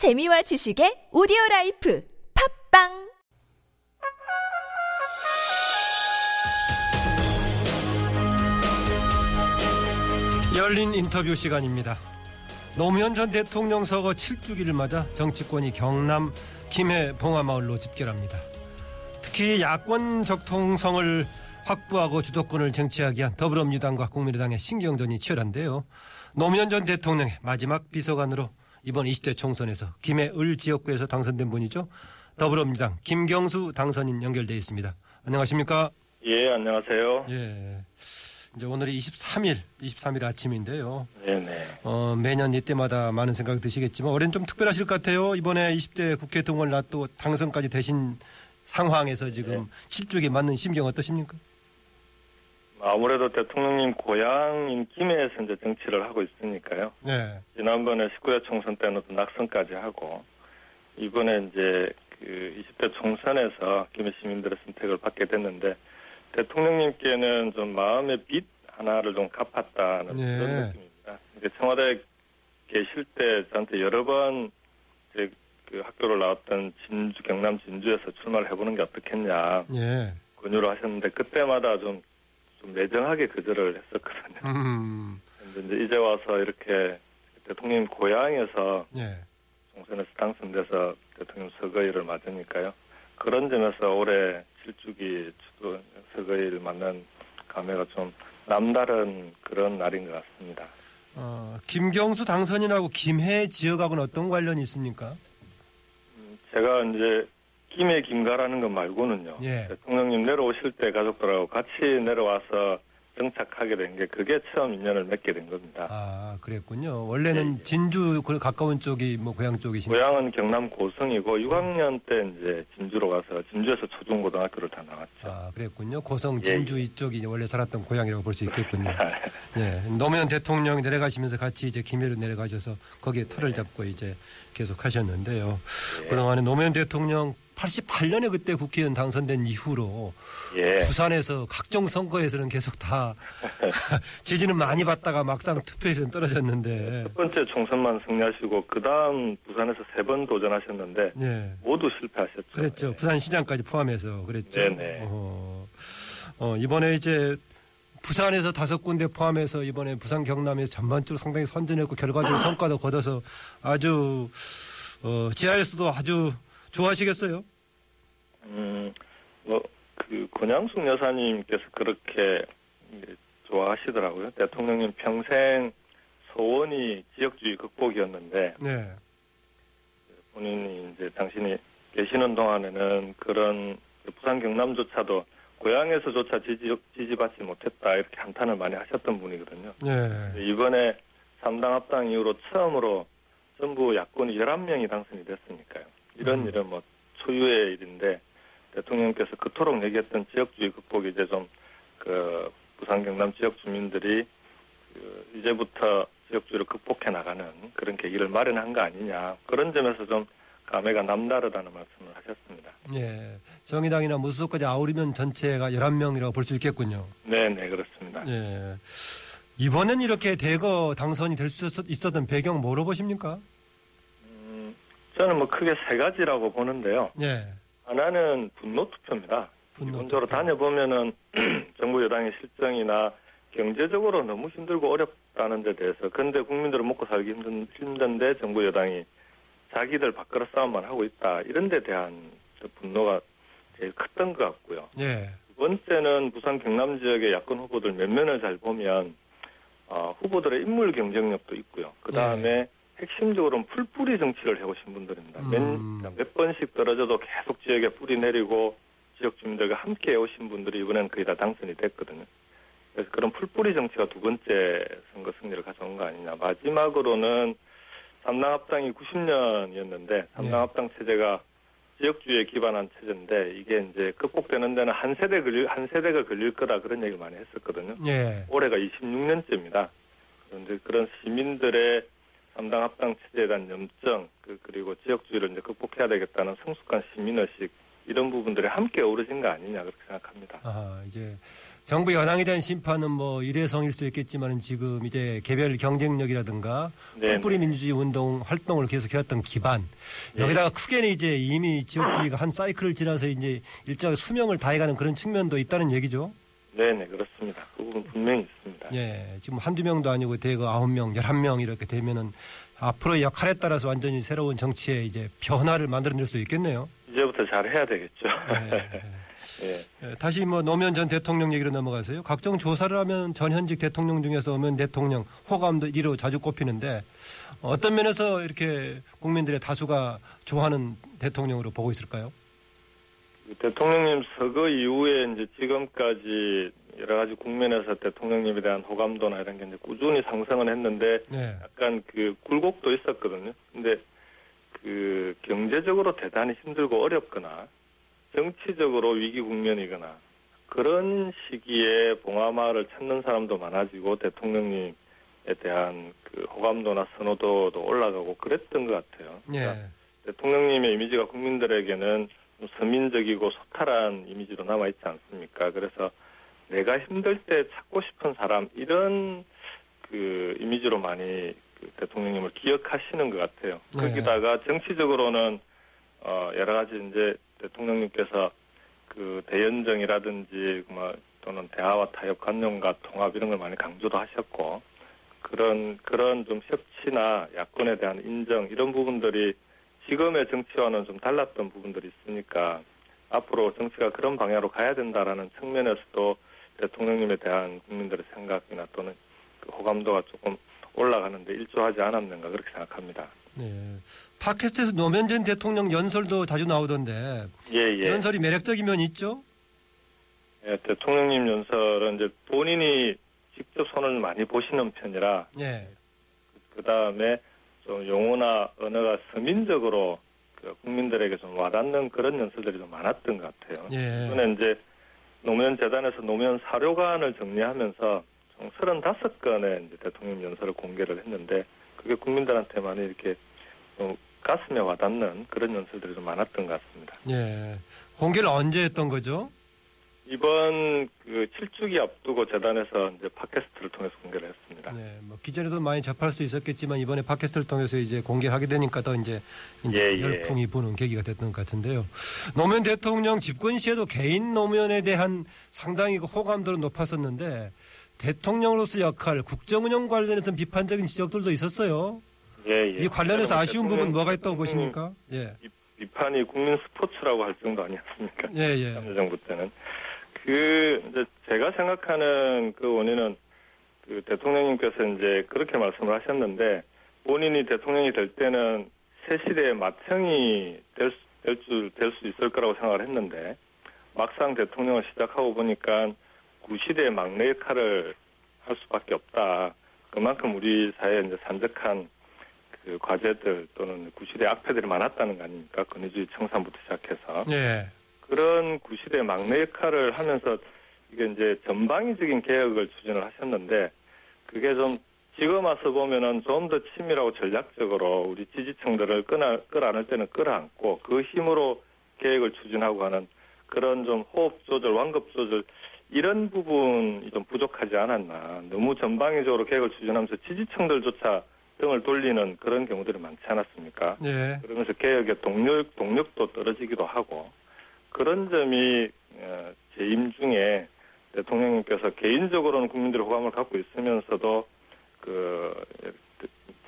재미와 지식의 오디오 라이프 팟빵 열린 인터뷰 시간입니다. 노무현 전 대통령 서거 7주기를 맞아 정치권이 경남 김해 봉화마을로 집결합니다. 특히 야권 적통성을 확보하고 주도권을 쟁취하기 위한 더불어민주당과 국민의당의 신경전이 치열한데요. 노무현 전 대통령의 마지막 비서관으로 이번 20대 총선에서 김해 을 지역구에서 당선된 분이죠. 더불어민주당 김경수 당선인 연결돼 있습니다. 안녕하십니까? 예, 안녕하세요. 예. 이제 오늘이 23일, 23일 아침인데요. 네네. 어, 매년 이때마다 많은 생각이 드시겠지만 올해는 좀 특별하실 것 같아요. 이번에 20대 국회 동원을 놔또 당선까지 되신 상황에서 지금 7주기 맞는 심경 어떠십니까? 아무래도 대통령님 고향인 김해에서 이제 정치를 하고 있으니까요. 네. 지난번에 19대 총선 때는 또 낙선까지 하고, 이번에 이제 그 20대 총선에서 김해 시민들의 선택을 받게 됐는데, 대통령님께는 좀 마음의 빚 하나를 좀 갚았다는 예. 그런 느낌입니다. 청와대 계실 때 저한테 여러 번 제 그 학교를 나왔던 진주, 경남 진주에서 출마를 해보는 게 어떻겠냐. 예. 권유를 하셨는데 그때마다 좀, 좀 매정하게 거절을 했었거든요. 음. 근데 이제 이제 와서 이렇게 대통령 고향에서 예. 총선에서 당선돼서 대통령 서거일을 맞으니까요. 그런 점에서 올해 7주기 주도 서거일 맞는 감회가 좀 남다른 그런 날인 것 같습니다. 어, 김경수 당선인하고 김해 지역하고는 어떤 관련이 있습니까? 제가 이제 김해 김가라는 것 말고는요. 예. 대통령님 내려오실 때 가족들하고 같이 내려와서 정착하게 된 게 그게 처음 인연을 맺게 된 겁니다. 아, 그랬군요. 원래는 예, 예. 진주 그 가까운 쪽이 뭐 고향 쪽이십니까? 고향은 경남 고성이고 6학년 때 이제 진주로 가서 진주에서 초중고등학교를 다 나왔죠. 아, 그랬군요. 고성 예, 진주 예. 이쪽이 원래 살았던 고향이라고 볼 수 있겠군요. 예. 노무현 대통령이 내려가시면서 같이 이제 김해로 내려가셔서 거기에 터를 잡고 이제 계속 하셨는데요. 예. 그동안에 노무현 대통령 88년에 그때 국회의원 당선된 이후로 예. 부산에서 각종 선거에서는 계속 다 지지는 많이 받다가 막상 투표에서는 떨어졌는데 첫 번째 총선만 승리하시고 그 다음 부산에서 세 번 도전하셨는데 예. 모두 실패하셨죠. 그랬죠. 부산시장까지 포함해서 그랬죠. 네네. 어, 어, 이번에 이제 부산에서 다섯 군데 포함해서 이번에 부산 경남에서 전반적으로 상당히 선전했고 결과적으로 성과도 거둬서 아주 어, 지하에서도 아주 좋아하시겠어요? 음, 뭐, 그, 권양숙 여사님께서 그렇게 좋아하시더라고요. 대통령님 평생 소원이 지역주의 극복이었는데, 네. 본인이 이제 당신이 계시는 동안에는 그런 부산 경남조차도 고향에서조차 지지, 지지받지 못했다. 이렇게 한탄을 많이 하셨던 분이거든요. 네. 이번에 삼당 합당 이후로 처음으로 전부 야권이 11명이 당선이 됐으니까요. 이런 음. 일은 뭐 초유의 일인데 대통령께서 그토록 얘기했던 지역주의 극복이 이제 좀 그 부산 경남 지역 주민들이 그 이제부터 지역주의를 극복해 나가는 그런 계기를 마련한 거 아니냐 그런 점에서 좀 감회가 남다르다는 말씀을 하셨습니다. 예. 정의당이나 무소속까지 아우르면 전체가 11명이라고 볼 수 있겠군요. 네, 네 그렇습니다. 예. 이번엔 이렇게 대거 당선이 될 수 있었던 배경 뭐로 보십니까? 음, 저는 뭐 크게 세 가지라고 보는데요. 예. 하나는 분노 투표입니다. 분노 기본적으로. 다녀보면은 정부 여당의 실정이나 경제적으로 너무 힘들고 어렵다는 데 대해서 근데 국민들은 먹고 살기 힘든, 힘든데 정부 여당이 자기들 밖으로 싸움만 하고 있다 이런 데 대한 저 분노가 제일 컸던 것 같고요. 예. 두 번째는 부산 경남 지역의 야권 후보들 몇 면을 잘 보면 어, 후보들의 인물 경쟁력도 있고요. 그 다음에 핵심적으로는 풀뿌리 정치를 해오신 분들입니다. 음. 몇, 몇 번씩 떨어져도 계속 지역에 뿌리 내리고 지역 주민들과 함께 해오신 분들이 이번엔 거의 다 당선이 됐거든요. 그래서 그런 풀뿌리 정치가 두 번째 선거 승리를 가져온 거 아니냐. 마지막으로는 삼당합당이 90년이었는데 삼당합당 체제가 지역주의에 기반한 체제인데 이게 이제 극복되는 데는 한 세대 걸릴 한 세대가 걸릴 거다 그런 얘기를 많이 했었거든요. 예. 올해가 26년째입니다. 그런데 그런 시민들의 삼당 합당 체제에 대한 염증 그, 그리고 지역주의를 이제 극복해야 되겠다는 성숙한 시민의식 이런 부분들이 함께 어우러진 거 아니냐 그렇게 생각합니다. 아, 이제 정부 여당에 대한 심판은 뭐 일회성일 수 있겠지만 지금 이제 개별 경쟁력이라든가 네, 촛불이 네. 민주주의 운동 활동을 계속해왔던 기반 예. 여기다가 크게는 이제 이미 지역주의가 한 사이클을 지나서 이제 일정의 수명을 다해가는 그런 측면도 있다는 얘기죠. 네네 그렇습니다. 그 부분 분명히 있습니다. 예, 지금 한두 명도 아니고 대거 아홉 명, 열한 명 이렇게 되면은 앞으로의 역할에 따라서 완전히 새로운 정치의 이제 변화를 만들어낼 수 있겠네요. 이제부터 잘 해야 되겠죠. 예. 예. 예, 다시 뭐 노무현 전 대통령 얘기로 넘어가세요. 각종 조사를 하면 전현직 대통령 중에서 노무현 대통령 호감도 1위로 자주 꼽히는데 어떤 면에서 이렇게 국민들의 다수가 좋아하는 대통령으로 보고 있을까요? 그 대통령님 서거 이후에 이제 지금까지 여러 가지 국면에서 대통령님에 대한 호감도나 이런 게 이제 꾸준히 상승은 했는데 네. 약간 그 굴곡도 있었거든요. 근데 그 경제적으로 대단히 힘들고 어렵거나 정치적으로 위기 국면이거나 그런 시기에 봉하마을을 찾는 사람도 많아지고 대통령님에 대한 그 호감도나 선호도도 올라가고 그랬던 것 같아요. 그러니까 예. 대통령님의 이미지가 국민들에게는 좀 서민적이고 소탈한 이미지로 남아 있지 않습니까? 그래서 내가 힘들 때 찾고 싶은 사람 이런 그 이미지로 많이 그 대통령님을 기억하시는 것 같아요. 네. 거기다가 정치적으로는 어 여러 가지 이제 대통령님께서 그 대연정이라든지 뭐 또는 대화와 타협 관념과 통합 이런 걸 많이 강조도 하셨고 그런 그런 좀 협치나 야권에 대한 인정 이런 부분들이 지금의 정치와는 좀 달랐던 부분들이 있으니까 앞으로 정치가 그런 방향으로 가야 된다라는 측면에서도 대통령님에 대한 국민들의 생각이나 또는 그 호감도가 조금 올라가는데 일조하지 않았는가 그렇게 생각합니다. 네. 팟캐스트에서 노무현 전 대통령 연설도 자주 나오던데 예, 예. 연설이 매력적인 면이 있죠? 예, 대통령님 연설은 이제 본인이 직접 손을 많이 보시는 편이라 예. 그 다음에 좀 용어나 언어가 서민적으로 그 국민들에게 좀 와닿는 그런 연설들이 좀 많았던 것 같아요. 예. 이번에 이제 노무현 재단에서 노무현 사료관을 정리하면서 총 35건의 이제 대통령 연설을 공개를 했는데 그게 국민들한테 많이 이렇게 좀 가슴에 와닿는 그런 연설들이 좀 많았던 것 같습니다. 예. 공개를 언제 했던 거죠? 이번 그 7주기 앞두고 재단에서 이제 팟캐스트를 통해서 공개를 했습니다. 네, 뭐 기존에도 많이 접할 수 있었겠지만 이번에 팟캐스트를 통해서 이제 공개하게 되니까 더 이제, 이제 예, 예. 열풍이 부는 계기가 됐던 것 같은데요. 노무현 대통령 집권 시에도 개인 노무현에 대한 상당히 그 호감도는 높았었는데 대통령으로서 역할, 국정운영 관련해서 비판적인 지적들도 있었어요. 예, 예. 이 관련해서 아쉬운 대통령- 부분 뭐가 있다고 보십니까? 예, 비판이 국민 스포츠라고 할 정도 아니었습니까? 예, 예. 참여정부 때는 그 이제 제가 생각하는 그 원인은 그 대통령님께서 이제 그렇게 말씀을 하셨는데 본인이 대통령이 될 때는 새 시대의 맏형이 될 수 될 수 있을 거라고 생각을 했는데 막상 대통령을 시작하고 보니까 구시대의 막내 역할을 할 수밖에 없다. 그만큼 우리 사회에 이제 산적한 그 과제들 또는 구시대 악패들이 많았다는 거 아닙니까? 권위주의 청산부터 시작해서. 예, 그런 구시대 막내 역할을 하면서 이게 이제 전방위적인 개혁을 추진을 하셨는데 그게 좀 지금 와서 보면은 좀 더 치밀하고 전략적으로 우리 지지층들을 끌어, 끌어안을 때는 끌어안고 그 힘으로 계획을 추진하고 하는 그런 좀 호흡 조절, 완급 조절 이런 부분이 좀 부족하지 않았나. 너무 전방위적으로 계획을 추진하면서 지지층들조차 등을 돌리는 그런 경우들이 많지 않았습니까? 예, 그러면서 개혁의 동력, 동력도 떨어지기도 하고 그런 점이 어, 재임 중에 대통령님께서 개인적으로는 국민들의 호감을 갖고 있으면서도 그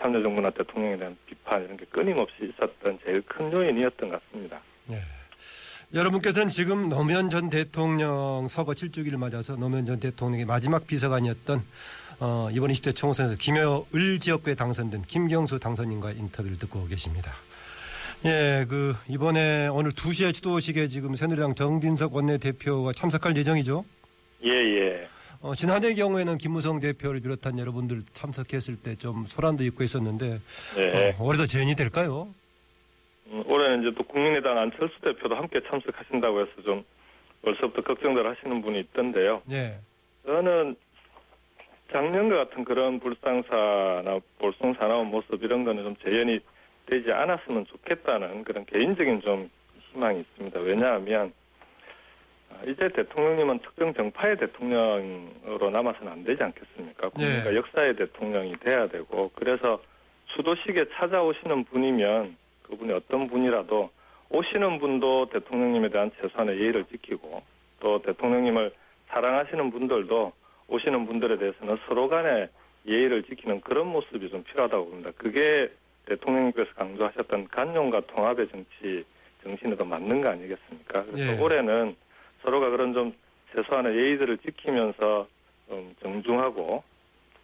참여정부나 대통령에 대한 비판 이런 게 끊임없이 있었던 제일 큰 요인이었던 것 같습니다. 여러분께서는 지금 노무현 전 대통령 서거 7주기를 맞아서 노무현 전 대통령의 마지막 비서관이었던 어, 이번 20대 총선에서 김여을 지역구에 당선된 김경수 당선인과의 인터뷰를 듣고 계십니다. 예, 그 이번에 오늘 2시에 추도식에 지금 새누리당 정진석 원내대표가 참석할 예정이죠. 예, 예. 어, 지난해 경우에는 김무성 대표를 비롯한 여러분들 참석했을 때 좀 소란도 있고 있었는데 네. 어, 올해도 재현이 될까요? 음, 올해는 이제 또 국민의당 안철수 대표도 함께 참석하신다고 해서 좀 벌써부터 걱정들 하시는 분이 있던데요. 예, 저는 작년과 같은 그런 불상사나 볼썽사나운 모습 이런 거는 좀 재현이 되지 않았으면 좋겠다는 그런 개인적인 좀 희망이 있습니다. 왜냐하면 아, 이제 대통령님은 특정 정파의 대통령으로 남아서는 안 되지 않겠습니까? 국민과 네. 역사의 대통령이 돼야 되고 그래서 수도식에 찾아오시는 분이면 그분이 어떤 분이라도 오시는 분도 대통령님에 대한 최소한의 예의를 지키고 또 대통령님을 사랑하시는 분들도 오시는 분들에 대해서는 서로 간에 예의를 지키는 그런 모습이 좀 필요하다고 봅니다. 그게 대통령님께서 강조하셨던 간용과 통합의 정치 정신에도 맞는 거 아니겠습니까? 그래서 예. 올해는 서로가 그런 좀 최소한의 예의들을 지키면서 좀 정중하고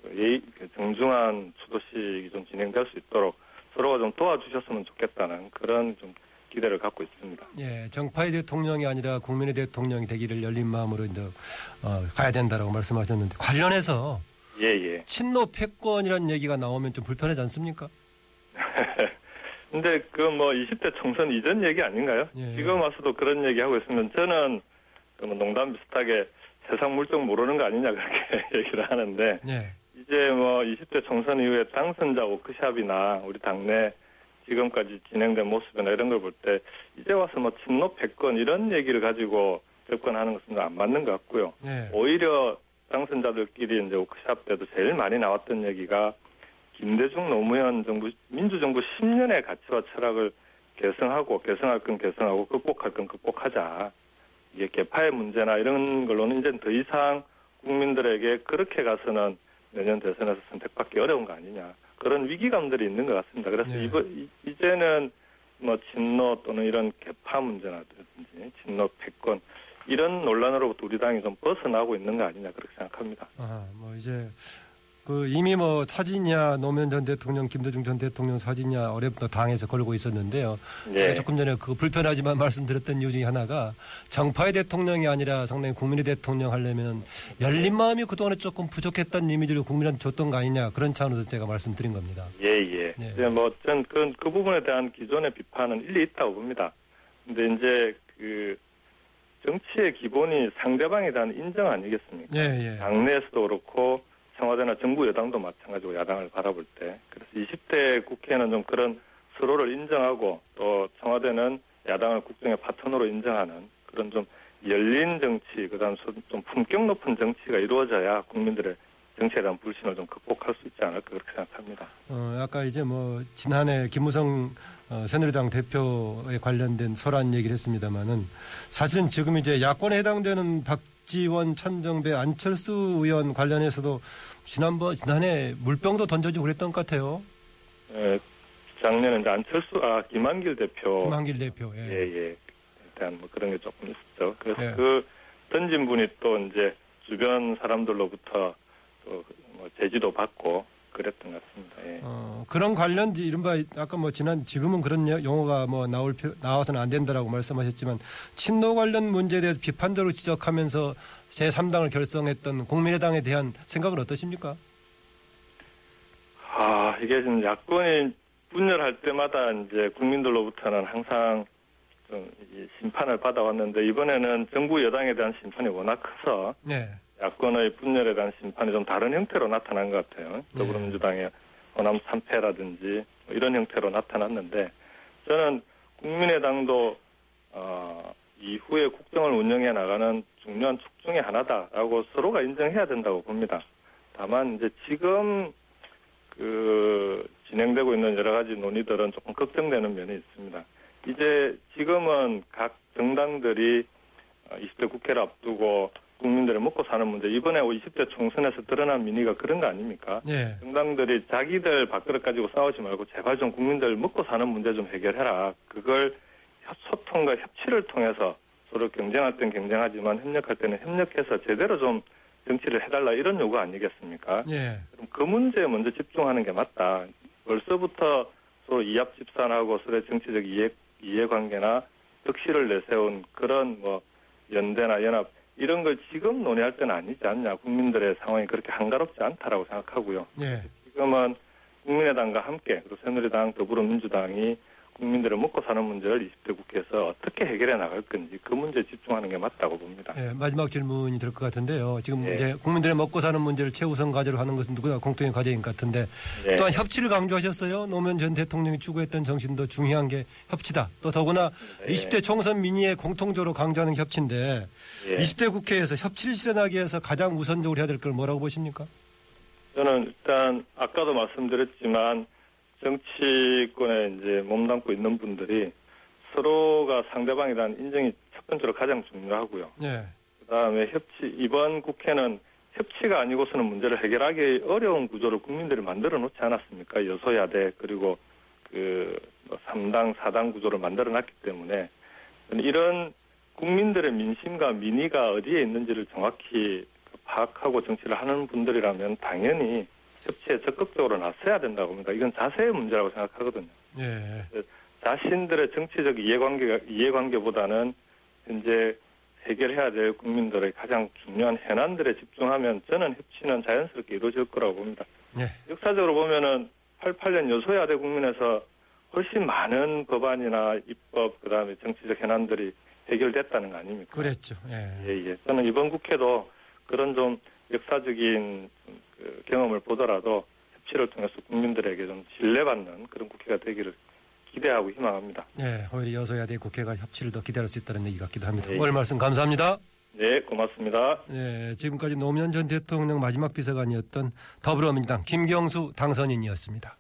그 예의, 그 정중한 수도식이 좀 진행될 수 있도록 서로가 좀 도와주셨으면 좋겠다는 그런 좀 기대를 갖고 있습니다. 예, 정파의 대통령이 아니라 국민의 대통령이 되기를 열린 마음으로 이제 어, 가야 된다라고 말씀하셨는데 관련해서 예, 예. 친노 패권이라는 얘기가 나오면 좀 불편하지 않습니까? 근데 그 뭐 20대 총선 이전 얘기 아닌가요? 예. 지금 와서도 그런 얘기 하고 있으면 저는 그뭐 농담 비슷하게 세상 물정 모르는 거 아니냐 그렇게 얘기를 하는데 예, 이제 뭐 20대 총선 이후에 당선자 워크샵이나 우리 당내 지금까지 진행된 모습이나 이런 걸 볼 때 이제 와서 뭐 친노 패권 이런 얘기를 가지고 접근하는 것은 안 맞는 것 같고요. 예, 오히려 당선자들끼리 이제 워크샵 때도 제일 많이 나왔던 얘기가 김대중 노무현 정부 민주정부 10년의 가치와 철학을 개성하고 개성할 건 개성하고 극복할 건 극복하자. 이게 개파의 문제나 이런 걸로는 이제 더 이상 국민들에게 그렇게 가서는 내년 대선에서 선택받기 어려운 거 아니냐. 그런 위기감들이 있는 것 같습니다. 그래서 네. 이거 이- 이제는 뭐 친노 또는 이런 개파 문제라든지 친노 패권 이런 논란으로부터 우리 당이 좀 벗어나고 있는 거 아니냐 그렇게 생각합니다. 아, 뭐 이제 그 이미 뭐 사진이야 노무현 전 대통령, 김대중 전 대통령 사진이야 어제부터 당에서 걸고 있었는데요. 제가 예. 조금 전에 그 불편하지만 말씀드렸던 이유 중에 하나가 정파의 대통령이 아니라 상당히 국민의 대통령 하려면 열린 마음이 그동안에 조금 부족했던 이미지를 국민한테 줬던 거 아니냐 그런 차원에서 제가 말씀드린 겁니다. 예, 예. 네. 뭐, 전 그, 그 부분에 대한 기존의 비판은 일리 있다고 봅니다. 근데 이제 그, 정치의 기본이 상대방에 대한 인정 아니겠습니까? 예, 예. 당내에서도 그렇고, 여당도 마찬가지고 야당을 바라볼 때. 그래서 20대 국회는 좀 그런 서로를 인정하고, 또 청와대는 야당을 국정의 파트너로 인정하는 그런 좀 열린 정치, 그 다음 좀 품격 높은 정치가 이루어져야 국민들의 정치에 대한 불신을 좀 극복할 수 있지 않을까 그렇게 생각합니다. 어, 아까 이제 뭐 지난해 김무성 어, 새누리당 대표에 관련된 소란 얘기를 했습니다마는 사실은 지금 이제 야권에 해당되는 박지원, 천정배, 안철수 의원 관련해서도 지난번 지난해 물병도 던져주고 그랬던 것 같아요. 예, 작년에 이제 안철수, 아, 김한길 대표. 김한길 대표. 예. 예, 예. 대한 뭐 그런 게 조금 있었죠. 그래서 예. 그 던진 분이 또 이제 주변 사람들로부터 또 뭐 제지도 받고 그랬던 것 같습니다. 예. 어, 그런 관련 이른바 아까 뭐 지난 지금은 그런 여- 용어가 뭐 나올 나와서는 안 된다라고 말씀하셨지만 친노 관련 문제에 대해서 비판적으로 지적하면서 제 3당을 결성했던 국민의당에 대한 생각은 어떠십니까? 아, 이게 지금 야권이 분열할 때마다 이제 국민들로부터는 항상 좀이 심판을 받아왔는데 이번에는 정부 여당에 대한 심판이 워낙 커서 네. 야권의 분열에 대한 심판이 좀 다른 형태로 나타난 것 같아요. 더불어민주당의 호남 3패라든지 뭐 이런 형태로 나타났는데 저는 국민의당도 어, 이후에 국정을 운영해 나가는 중요한 축 중의 하나다라고 서로가 인정해야 된다고 봅니다. 다만 이제 지금 그 진행되고 있는 여러 가지 논의들은 조금 걱정되는 면이 있습니다. 이제 지금은 각 정당들이 어, 20대 국회를 앞두고 국민들의 먹고 사는 문제 이번에 20대 총선에서 드러난 민의가 그런 거 아닙니까? 네. 정당들이 자기들 밥그릇 가지고 싸우지 말고 제발 좀 국민들 먹고 사는 문제 좀 해결해라. 그걸 협- 소통과 협치를 통해서 서로 경쟁할 땐 경쟁하지만 협력할 때는 협력해서 제대로 좀 정치를 해달라 이런 요구 아니겠습니까? 예. 그럼 그 문제에 먼저 집중하는 게 맞다. 벌써부터 서로 이합 집산하고 서로의 정치적 이해 이해관계나 덕실을 내세운 그런 뭐 연대나 연합 이런 걸 지금 논의할 때는 아니지 않냐. 국민들의 상황이 그렇게 한가롭지 않다라고 생각하고요. 예. 지금은 국민의당과 함께 그리고 새누리당, 더불어민주당이 국민들의 먹고 사는 문제를 20대 국회에서 어떻게 해결해 나갈 건지 그 문제에 집중하는 게 맞다고 봅니다. 예, 마지막 질문이 될 것 같은데요. 지금 예. 이제 국민들의 먹고 사는 문제를 최우선 과제로 하는 것은 누구나 공통의 과제인 것 같은데 예. 또한 협치를 강조하셨어요. 노무현 전 대통령이 추구했던 정신도 중요한 게 협치다. 또 더구나 예. 20대 총선 민의에 공통적으로 강조하는 협치인데 예. 20대 국회에서 협치를 실현하기 위해서 가장 우선적으로 해야 될 걸 뭐라고 보십니까? 저는 일단 아까도 말씀드렸지만 정치권에 이제 몸담고 있는 분들이 서로가 상대방에 대한 인정이 첫 번째로 가장 중요하고요. 예. 그다음에 협치 이번 국회는 협치가 아니고서는 문제를 해결하기 어려운 구조를 국민들이 만들어 놓지 않았습니까? 여소야대 그리고 그 3당 4당 구조를 만들어 놨기 때문에 이런 국민들의 민심과 민의가 어디에 있는지를 정확히 파악하고 정치를 하는 분들이라면 당연히 협치에 적극적으로 나서야 된다고 봅니다. 이건 자세의 문제라고 생각하거든요. 예. 자신들의 정치적 이해관계가 이해관계보다는 현재 해결해야 될 국민들의 가장 중요한 현안들에 집중하면 저는 협치는 자연스럽게 이루어질 거라고 봅니다. 예. 역사적으로 보면은 88년 여소야 대 국민에서 훨씬 많은 법안이나 입법 그다음에 정치적 현안들이 해결됐다는 거 아닙니까? 그랬죠. 예. 예, 예. 저는 이번 국회도 그런 좀 역사적인 그 경험을 보더라도 협치를 통해서 국민들에게 좀 신뢰받는 그런 국회가 되기를 기대하고 희망합니다. 예. 오히려 여소야대 국회가 협치를 더 기대할 수 있다는 얘기 같기도 합니다. 예. 오늘 말씀 감사합니다. 네, 고맙습니다. 예, 지금까지 노무현 전 대통령 마지막 비서관이었던 더불어민주당 김경수 당선인이었습니다.